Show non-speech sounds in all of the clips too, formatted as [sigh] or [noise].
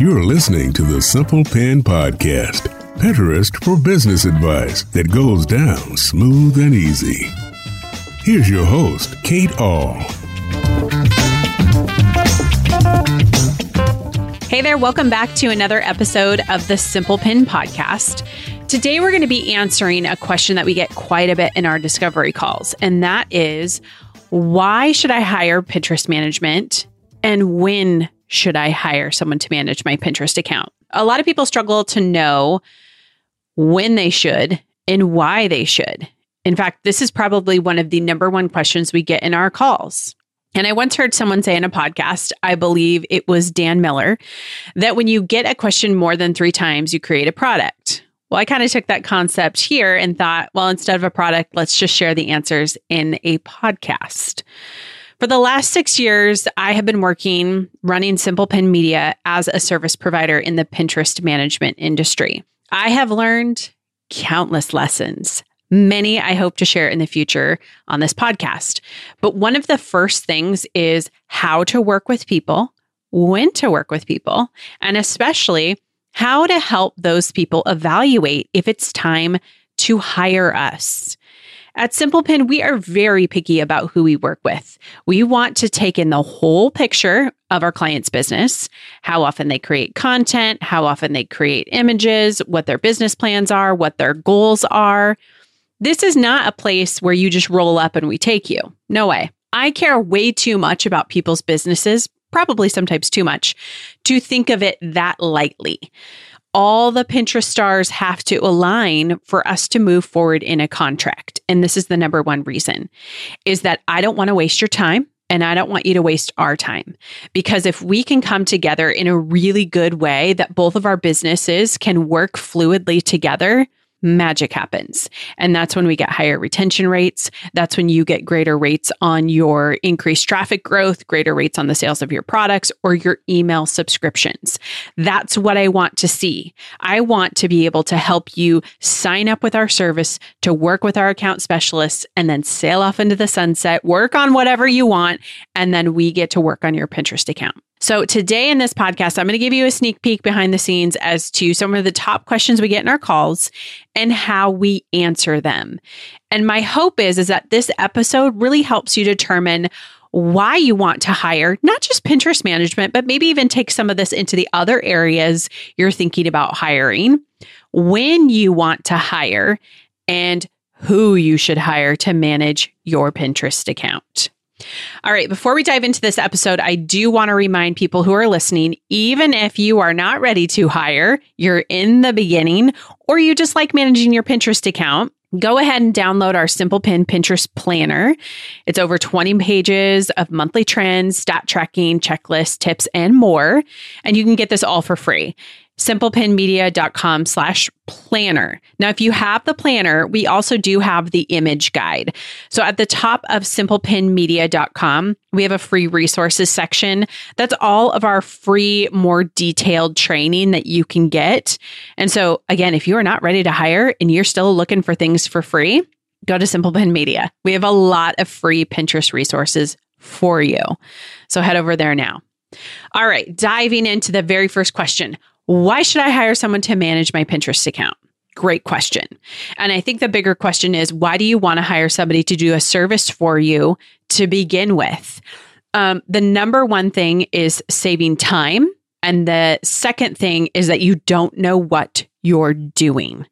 You're listening to the Simple Pin Podcast, Pinterest for business advice that goes down smooth and easy. Here's your host, Kate Ahl. Hey there, welcome back to another episode of the Simple Pin Podcast. Today, we're going to be answering a question that we get quite a bit in our discovery calls, and that is why should I hire Pinterest management and when should I hire someone to manage my Pinterest account? A lot of people struggle to know when they should and why they should. In fact, this is probably one of the number one questions we get in our calls. And I once heard someone say in a podcast, I believe it was Dan Miller, that when you get a question more than three times, you create a product. Well, I kind of took that concept here and thought, well, instead of a product, let's just share the answers in a podcast. For the last six years, I have been working running Simple Pin Media as a service provider in the Pinterest management industry. I have learned countless lessons. Many I hope to share in the future on this podcast. But one of the first things is how to work with people, when to work with people, and especially how to help those people evaluate if it's time to hire us. At SimplePin, we are very picky about who we work with. We want to take in the whole picture of our client's business, how often they create content, how often they create images, what their business plans are, what their goals are. This is not a place where you just roll up and we take you. No way. I care way too much about people's businesses, probably sometimes too much, to think of it that lightly all the Pinterest stars have to align for us to move forward in a contract. And this is the number one reason is that I don't want to waste your time and I don't want you to waste our time. Because if we can come together in a really good way that both of our businesses can work fluidly together, magic happens. And that's when we get higher retention rates. That's when you get greater rates on your increased traffic growth, greater rates on the sales of your products or your email subscriptions. That's what I want to see. I want to be able to help you sign up with our service to work with our account specialists and then sail off into the sunset, work on whatever you want, and then we get to work on your Pinterest account. So, today in this podcast, I'm going to give you a sneak peek behind the scenes as to some of the top questions we get in our calls and how we answer them. And my hope is, is that this episode really helps you determine why you want to hire not just Pinterest management, but maybe even take some of this into the other areas you're thinking about hiring, when you want to hire, and who you should hire to manage your Pinterest account. All right, before we dive into this episode, I do want to remind people who are listening even if you are not ready to hire, you're in the beginning, or you just like managing your Pinterest account, go ahead and download our Simple Pin Pinterest Planner. It's over 20 pages of monthly trends, stat tracking, checklists, tips, and more. And you can get this all for free simplepinmedia.com slash planner. Now, if you have the planner, we also do have the image guide. So at the top of simplepinmedia.com, we have a free resources section. That's all of our free, more detailed training that you can get. And so again, if you are not ready to hire and you're still looking for things for free, go to Simple Pin Media. We have a lot of free Pinterest resources for you. So head over there now. All right, diving into the very first question. Why should I hire someone to manage my Pinterest account? Great question. And I think the bigger question is why do you want to hire somebody to do a service for you to begin with? Um, the number one thing is saving time. And the second thing is that you don't know what you're doing.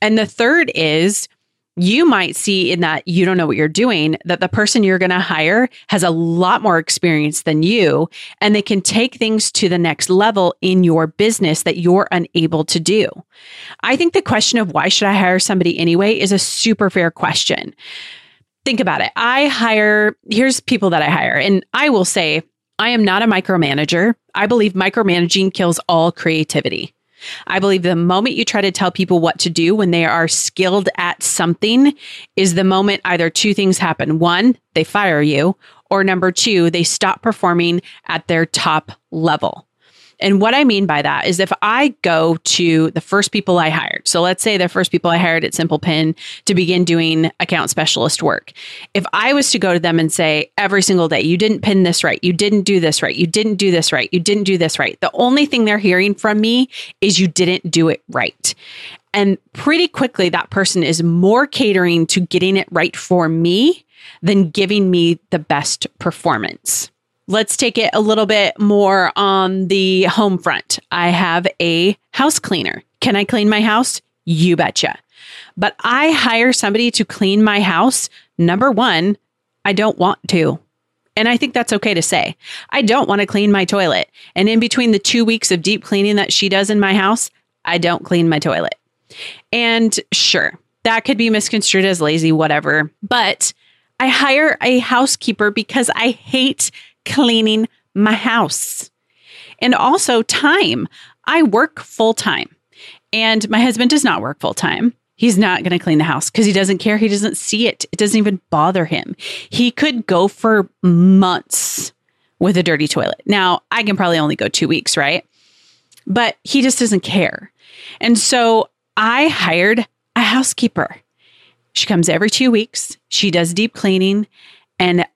And the third is you might see in that you don't know what you're doing that the person you're going to hire has a lot more experience than you and they can take things to the next level in your business that you're unable to do. I think the question of why should I hire somebody anyway is a super fair question. Think about it. I hire, here's people that I hire, and I will say, I am not a micromanager. I believe micromanaging kills all creativity. I believe the moment you try to tell people what to do when they are skilled at something is the moment either two things happen. One, they fire you, or number two, they stop performing at their top level. And what I mean by that is if I go to the first people I hired, so let's say the first people I hired at Simple Pin to begin doing account specialist work, if I was to go to them and say every single day, you didn't pin this right, you didn't do this right, you didn't do this right, you didn't do this right, the only thing they're hearing from me is you didn't do it right. And pretty quickly, that person is more catering to getting it right for me than giving me the best performance. Let's take it a little bit more on the home front. I have a house cleaner. Can I clean my house? You betcha. But I hire somebody to clean my house. Number one, I don't want to. And I think that's okay to say. I don't want to clean my toilet. And in between the two weeks of deep cleaning that she does in my house, I don't clean my toilet. And sure, that could be misconstrued as lazy, whatever. But I hire a housekeeper because I hate cleaning my house. And also time. I work full time and my husband does not work full time. He's not going to clean the house because he doesn't care. He doesn't see it. It doesn't even bother him. He could go for months with a dirty toilet. Now, I can probably only go two weeks, right? But he just doesn't care. And so I hired a housekeeper. She comes every two weeks. She does deep cleaning. And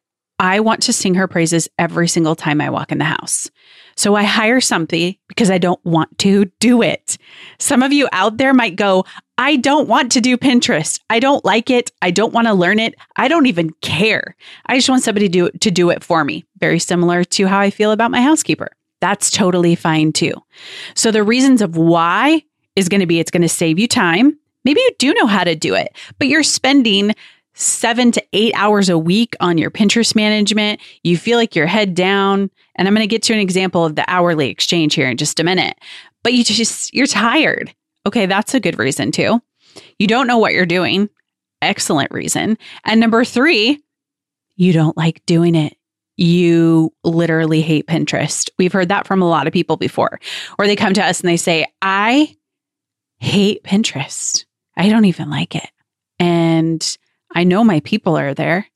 I want to sing her praises every single time I walk in the house. So I hire somebody because I don't want to do it. Some of you out there might go, I don't want to do Pinterest. I don't like it. I don't want to learn it. I don't even care. I just want somebody to to do it for me. Very similar to how I feel about my housekeeper. That's totally fine too. So the reasons of why is going to be it's going to save you time. Maybe you do know how to do it, but you're spending seven to eight hours a week on your Pinterest management. You feel like you're head down. And I'm going to get to an example of the hourly exchange here in just a minute. But you just, you're tired. Okay, that's a good reason too. You don't know what you're doing. Excellent reason. And number three, you don't like doing it. You literally hate Pinterest. We've heard that from a lot of people before, or they come to us and they say, I hate Pinterest. I don't even like it. And I know my people are there.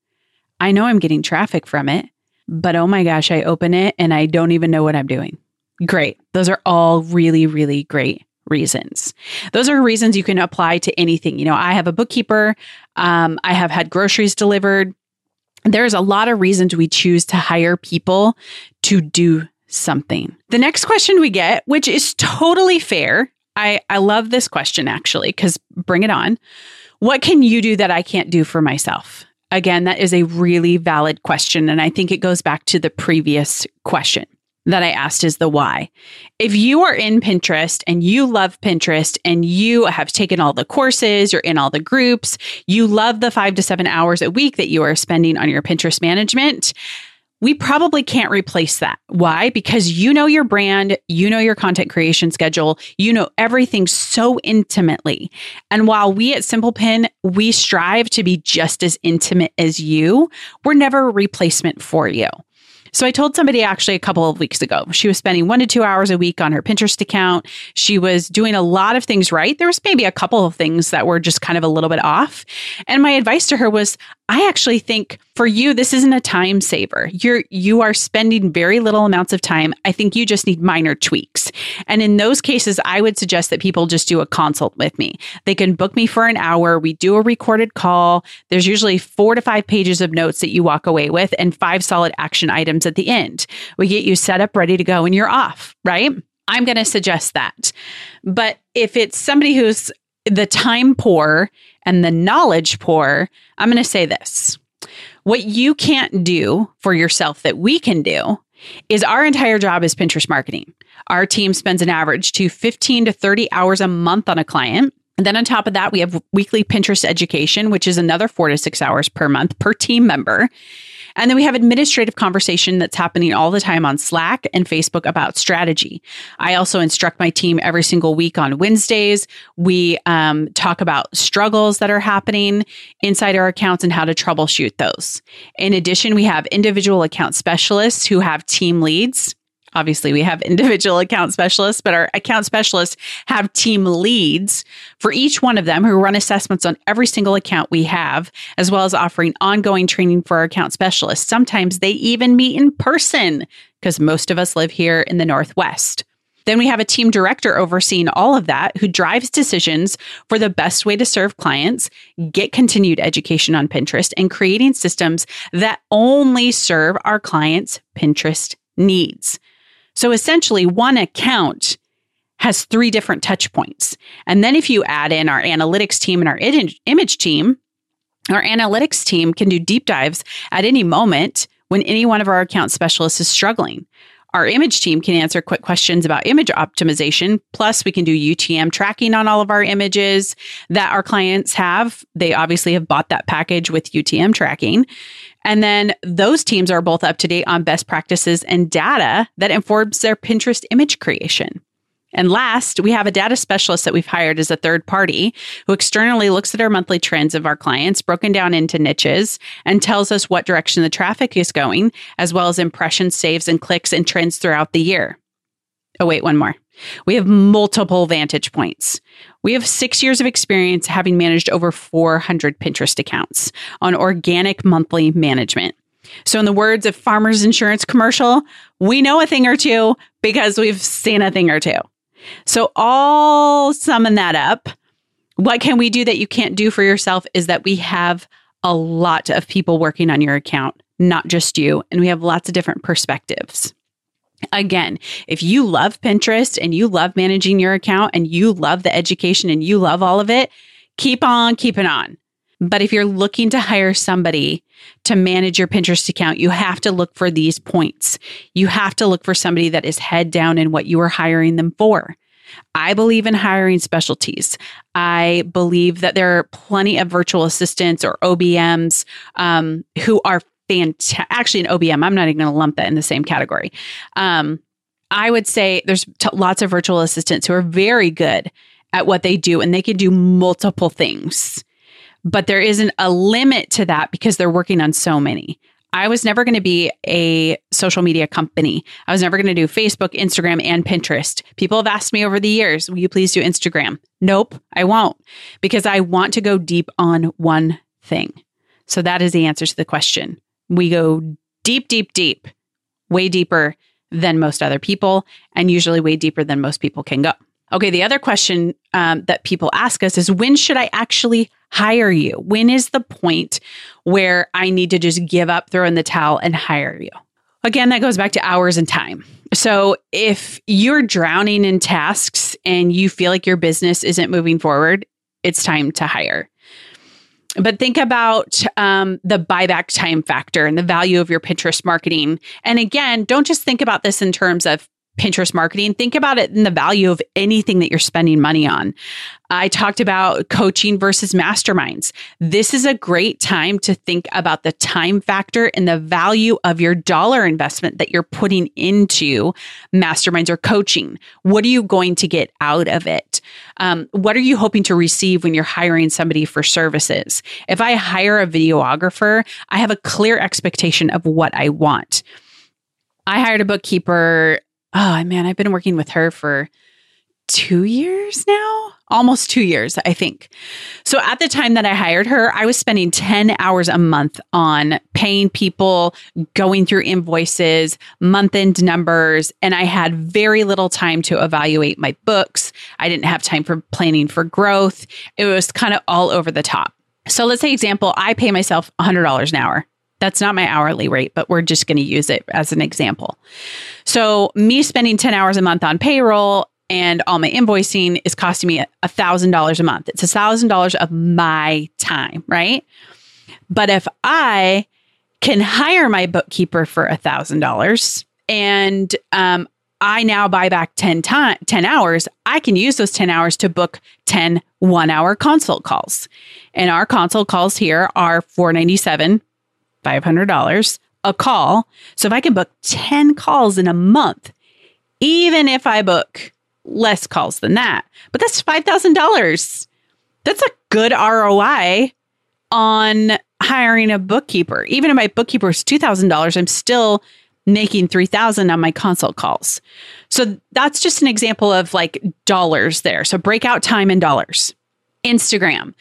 I know I'm getting traffic from it, but oh my gosh, I open it and I don't even know what I'm doing. Great. Those are all really, really great reasons. Those are reasons you can apply to anything. You know, I have a bookkeeper, um, I have had groceries delivered. There's a lot of reasons we choose to hire people to do something. The next question we get, which is totally fair, I, I love this question actually, because bring it on. What can you do that I can't do for myself? Again, that is a really valid question. And I think it goes back to the previous question that I asked is the why. If you are in Pinterest and you love Pinterest and you have taken all the courses, you're in all the groups, you love the five to seven hours a week that you are spending on your Pinterest management, we probably can't replace that. Why? Because you know your brand, you know your content creation schedule, you know everything so intimately. And while we at Simple Pin, we strive to be just as intimate as you, we're never a replacement for you. So I told somebody actually a couple of weeks ago, she was spending one to two hours a week on her Pinterest account. She was doing a lot of things right. There was maybe a couple of things that were just kind of a little bit off. And my advice to her was, I actually think for you, this isn't a time saver. You're, you are spending very little amounts of time. I think you just need minor tweaks. And in those cases, I would suggest that people just do a consult with me. They can book me for an hour. We do a recorded call. There's usually four to five pages of notes that you walk away with and five solid action items at the end. We get you set up, ready to go, and you're off, right? I'm going to suggest that. But if it's somebody who's the time poor and the knowledge poor, I'm going to say this what you can't do for yourself that we can do is our entire job is Pinterest marketing. Our team spends an average to 15 to 30 hours a month on a client. And then on top of that, we have weekly Pinterest education, which is another four to six hours per month per team member. And then we have administrative conversation that's happening all the time on Slack and Facebook about strategy. I also instruct my team every single week on Wednesdays. We um, talk about struggles that are happening inside our accounts and how to troubleshoot those. In addition, we have individual account specialists who have team leads Obviously, we have [laughs] individual account specialists, but our account specialists have team leads for each one of them who run assessments on every single account we have, as well as offering ongoing training for our account specialists. Sometimes they even meet in person because most of us live here in the Northwest. Then we have a team director overseeing all of that who drives decisions for the best way to serve clients, get continued education on Pinterest, and creating systems that only serve our clients' Pinterest needs. So essentially, one account has three different touch points. And then if you add in our analytics team and our image team, our analytics team can do deep dives at any moment when any one of our account specialists is struggling. Our image team can answer quick questions about image optimization. Plus, we can do UTM tracking on all of our images that our clients have. They obviously have bought that package with UTM tracking. And then those teams are both up to date on best practices and data that informs their Pinterest image creation. And last, we have a data specialist that we've hired as a third party who externally looks at our monthly trends of our clients, broken down into niches, and tells us what direction the traffic is going, as well as impressions, saves, and clicks and trends throughout the year. Oh, wait, one more. We have multiple vantage points. We have six years of experience having managed over 400 Pinterest accounts on organic monthly management. So, in the words of Farmers Insurance commercial, we know a thing or two because we've seen a thing or two. So, all summing that up. What can we do that you can't do for yourself is that we have a lot of people working on your account, not just you, and we have lots of different perspectives. Again, if you love Pinterest and you love managing your account and you love the education and you love all of it, keep on keeping on. But if you're looking to hire somebody to manage your Pinterest account, you have to look for these points. You have to look for somebody that is head down in what you are hiring them for. I believe in hiring specialties. I believe that there are plenty of virtual assistants or OBMs um, who are fantastic. Actually, an OBM, I'm not even going to lump that in the same category. Um, I would say there's t- lots of virtual assistants who are very good at what they do and they can do multiple things but there isn't a limit to that because they're working on so many. I was never going to be a social media company. I was never going to do Facebook, Instagram, and Pinterest. People have asked me over the years, will you please do Instagram? Nope, I won't because I want to go deep on one thing. So that is the answer to the question. We go deep, deep, deep, way deeper than most other people, and usually way deeper than most people can go. Okay, the other question um, that people ask us is when should I actually hire you? When is the point where I need to just give up, throw in the towel, and hire you? Again, that goes back to hours and time. So if you're drowning in tasks and you feel like your business isn't moving forward, it's time to hire. But think about um, the buyback time factor and the value of your Pinterest marketing. And again, don't just think about this in terms of Pinterest marketing, think about it in the value of anything that you're spending money on. I talked about coaching versus masterminds. This is a great time to think about the time factor and the value of your dollar investment that you're putting into masterminds or coaching. What are you going to get out of it? Um, what are you hoping to receive when you're hiring somebody for services? If I hire a videographer, I have a clear expectation of what I want. I hired a bookkeeper oh man, I've been working with her for two years now, almost two years, I think. So at the time that I hired her, I was spending 10 hours a month on paying people, going through invoices, month end numbers, and I had very little time to evaluate my books. I didn't have time for planning for growth. It was kind of all over the top. So let's say example, I pay myself $100 an hour. That's not my hourly rate, but we're just going to use it as an example. So, me spending 10 hours a month on payroll and all my invoicing is costing me a thousand dollars a month. It's a thousand dollars of my time, right? But if I can hire my bookkeeper for a thousand dollars and um, I now buy back 10 time 10 hours, I can use those 10 hours to book 10 one hour consult calls. And our consult calls here are 497 $500 a call. So if I can book 10 calls in a month, even if I book less calls than that, but that's $5,000. That's a good ROI on hiring a bookkeeper. Even if my bookkeeper is $2,000, I'm still making 3000 on my consult calls. So that's just an example of like dollars there. So breakout time in dollars. Instagram.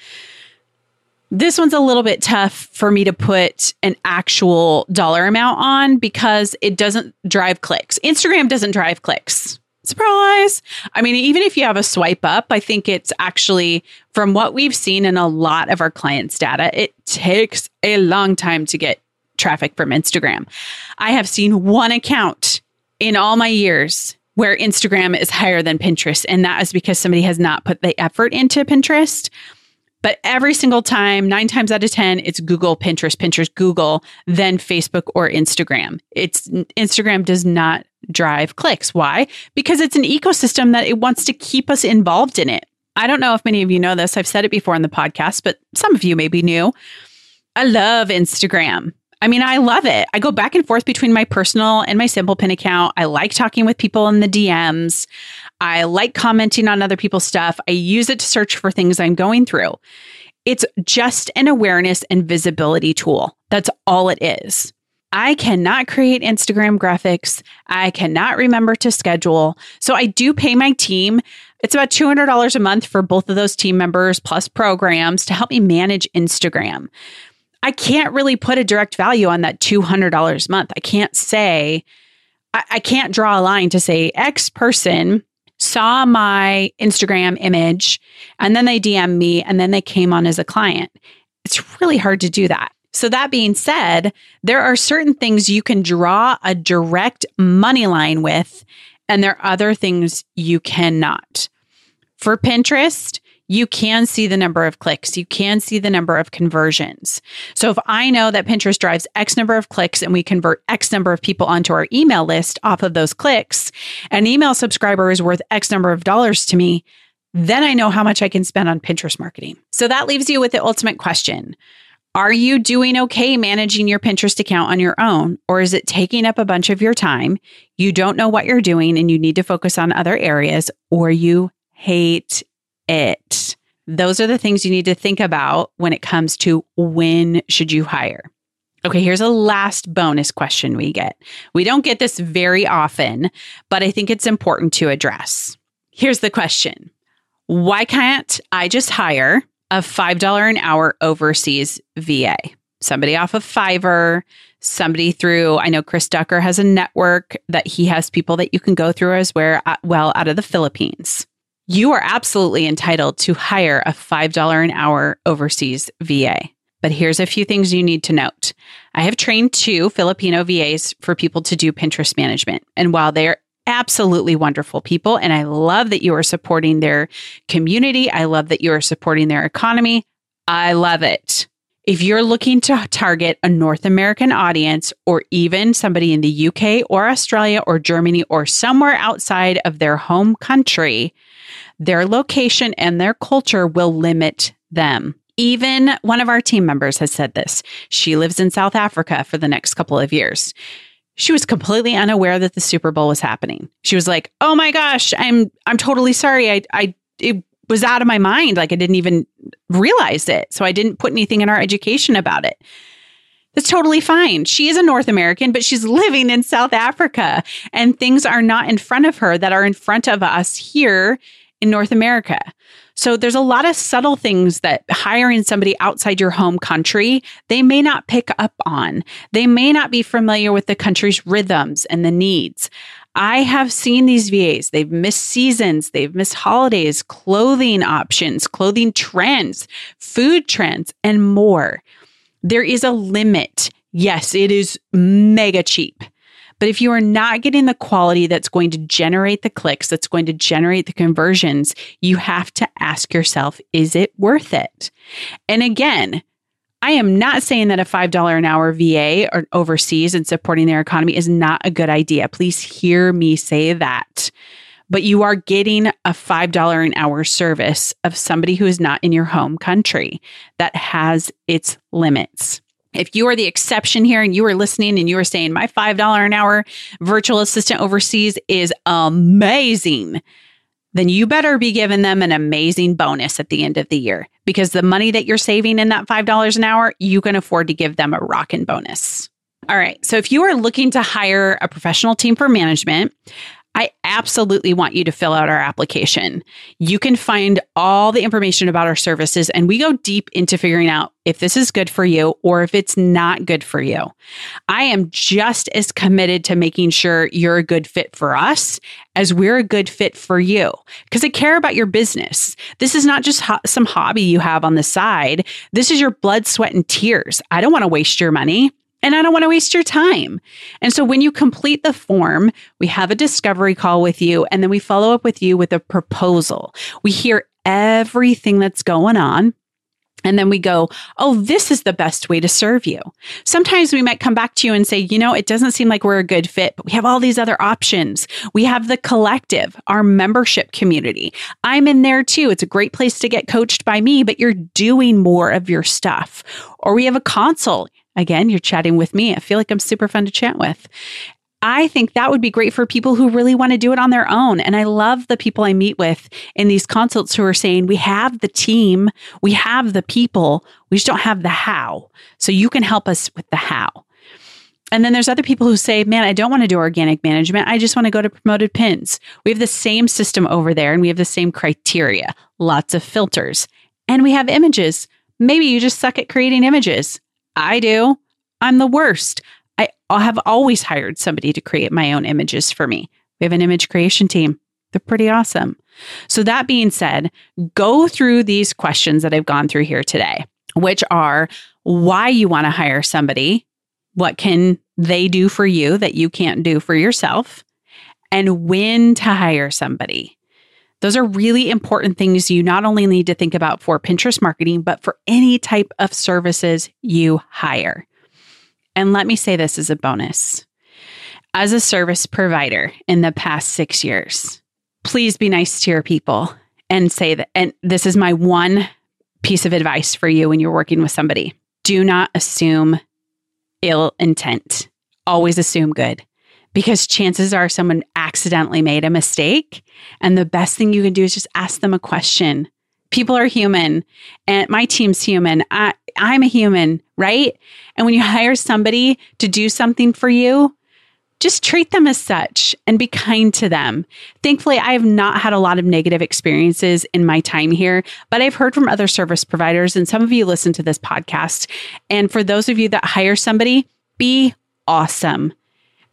This one's a little bit tough for me to put an actual dollar amount on because it doesn't drive clicks. Instagram doesn't drive clicks. Surprise. I mean, even if you have a swipe up, I think it's actually from what we've seen in a lot of our clients' data, it takes a long time to get traffic from Instagram. I have seen one account in all my years where Instagram is higher than Pinterest. And that is because somebody has not put the effort into Pinterest. But every single time, nine times out of 10, it's Google, Pinterest, Pinterest, Google, then Facebook or Instagram. It's Instagram does not drive clicks. Why? Because it's an ecosystem that it wants to keep us involved in it. I don't know if many of you know this. I've said it before in the podcast, but some of you may be new. I love Instagram. I mean, I love it. I go back and forth between my personal and my Simple Pin account. I like talking with people in the DMs. I like commenting on other people's stuff. I use it to search for things I'm going through. It's just an awareness and visibility tool. That's all it is. I cannot create Instagram graphics. I cannot remember to schedule. So I do pay my team. It's about $200 a month for both of those team members plus programs to help me manage Instagram. I can't really put a direct value on that $200 a month. I can't say, I, I can't draw a line to say X person saw my Instagram image and then they DM me and then they came on as a client. It's really hard to do that. So, that being said, there are certain things you can draw a direct money line with, and there are other things you cannot. For Pinterest, you can see the number of clicks. You can see the number of conversions. So if I know that Pinterest drives X number of clicks and we convert X number of people onto our email list off of those clicks, an email subscriber is worth X number of dollars to me, then I know how much I can spend on Pinterest marketing. So that leaves you with the ultimate question. Are you doing okay managing your Pinterest account on your own, or is it taking up a bunch of your time? You don't know what you're doing and you need to focus on other areas, or you hate it. Those are the things you need to think about when it comes to when should you hire. Okay, here's a last bonus question we get. We don't get this very often, but I think it's important to address. Here's the question Why can't I just hire a $5 an hour overseas VA? Somebody off of Fiverr, somebody through, I know Chris Ducker has a network that he has people that you can go through as uh, well out of the Philippines you are absolutely entitled to hire a $5 an hour overseas VA. But here's a few things you need to note. I have trained two Filipino VAs for people to do Pinterest management. And while they're absolutely wonderful people, and I love that you are supporting their community, I love that you are supporting their economy. I love it. If you're looking to target a North American audience or even somebody in the UK or Australia or Germany or somewhere outside of their home country, their location and their culture will limit them. Even one of our team members has said this. She lives in South Africa for the next couple of years. She was completely unaware that the Super Bowl was happening. She was like, "Oh my gosh, I'm I'm totally sorry. I I it was out of my mind. Like I didn't even realize it. So I didn't put anything in our education about it." That's totally fine. She is a North American, but she's living in South Africa and things are not in front of her that are in front of us here in North America. So there's a lot of subtle things that hiring somebody outside your home country, they may not pick up on. They may not be familiar with the country's rhythms and the needs. I have seen these VAs. They've missed seasons, they've missed holidays, clothing options, clothing trends, food trends, and more. There is a limit. Yes, it is mega cheap. But if you are not getting the quality that's going to generate the clicks, that's going to generate the conversions, you have to ask yourself, is it worth it? And again, I am not saying that a $5 an hour VA or overseas and supporting their economy is not a good idea. Please hear me say that. But you are getting a $5 an hour service of somebody who is not in your home country that has its limits. If you are the exception here and you are listening and you are saying, my $5 an hour virtual assistant overseas is amazing, then you better be giving them an amazing bonus at the end of the year because the money that you're saving in that $5 an hour, you can afford to give them a rockin' bonus. All right. So if you are looking to hire a professional team for management, I absolutely want you to fill out our application. You can find all the information about our services, and we go deep into figuring out if this is good for you or if it's not good for you. I am just as committed to making sure you're a good fit for us as we're a good fit for you because I care about your business. This is not just ho- some hobby you have on the side, this is your blood, sweat, and tears. I don't want to waste your money and I don't want to waste your time. And so when you complete the form, we have a discovery call with you, and then we follow up with you with a proposal. We hear everything that's going on. And then we go, oh, this is the best way to serve you. Sometimes we might come back to you and say, you know, it doesn't seem like we're a good fit, but we have all these other options. We have the collective, our membership community. I'm in there too. It's a great place to get coached by me, but you're doing more of your stuff. Or we have a console. Again, you're chatting with me. I feel like I'm super fun to chat with. I think that would be great for people who really want to do it on their own. And I love the people I meet with in these consults who are saying, we have the team, we have the people, we just don't have the how. So you can help us with the how. And then there's other people who say, man, I don't want to do organic management. I just want to go to promoted pins. We have the same system over there and we have the same criteria, lots of filters, and we have images. Maybe you just suck at creating images. I do. I'm the worst. I have always hired somebody to create my own images for me. We have an image creation team. They're pretty awesome. So, that being said, go through these questions that I've gone through here today, which are why you want to hire somebody, what can they do for you that you can't do for yourself, and when to hire somebody. Those are really important things you not only need to think about for Pinterest marketing, but for any type of services you hire. And let me say this as a bonus. As a service provider in the past six years, please be nice to your people and say that. And this is my one piece of advice for you when you're working with somebody do not assume ill intent, always assume good because chances are someone accidentally made a mistake. And the best thing you can do is just ask them a question. People are human and my team's human. I, I'm a human, right? And when you hire somebody to do something for you, just treat them as such and be kind to them. Thankfully, I have not had a lot of negative experiences in my time here, but I've heard from other service providers, and some of you listen to this podcast. And for those of you that hire somebody, be awesome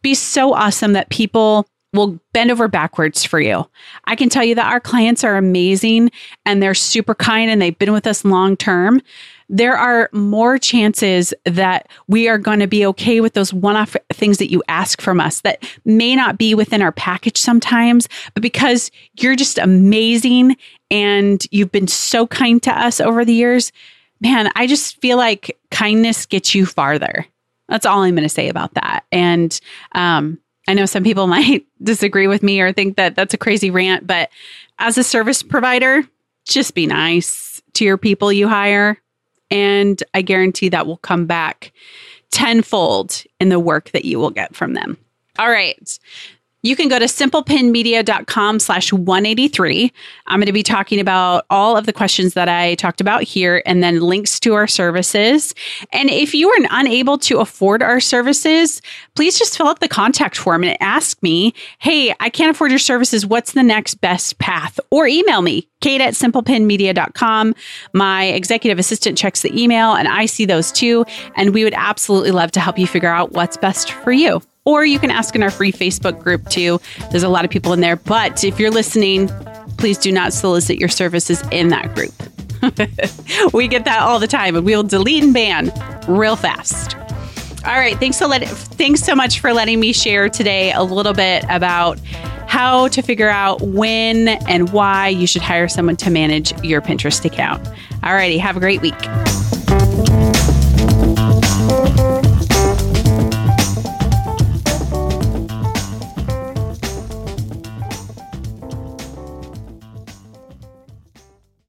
be so awesome that people will bend over backwards for you. I can tell you that our clients are amazing and they're super kind and they've been with us long term. There are more chances that we are going to be okay with those one off things that you ask from us that may not be within our package sometimes, but because you're just amazing and you've been so kind to us over the years, man, I just feel like kindness gets you farther. That's all I'm going to say about that. And um, I know some people [laughs] might disagree with me or think that that's a crazy rant, but as a service provider, just be nice to your people you hire. And I guarantee that will come back tenfold in the work that you will get from them. All right. You can go to simplepinmedia.com slash 183. I'm going to be talking about all of the questions that I talked about here and then links to our services. And if you are unable to afford our services, please just fill out the contact form and ask me, hey, I can't afford your services. What's the next best path? Or email me, kate at simplepinmedia.com. My executive assistant checks the email and I see those too. And we would absolutely love to help you figure out what's best for you. Or you can ask in our free Facebook group too. There's a lot of people in there. But if you're listening, please do not solicit your services in that group. [laughs] we get that all the time and we'll delete and ban real fast. All right, thanks so let thanks so much for letting me share today a little bit about how to figure out when and why you should hire someone to manage your Pinterest account. All righty, have a great week.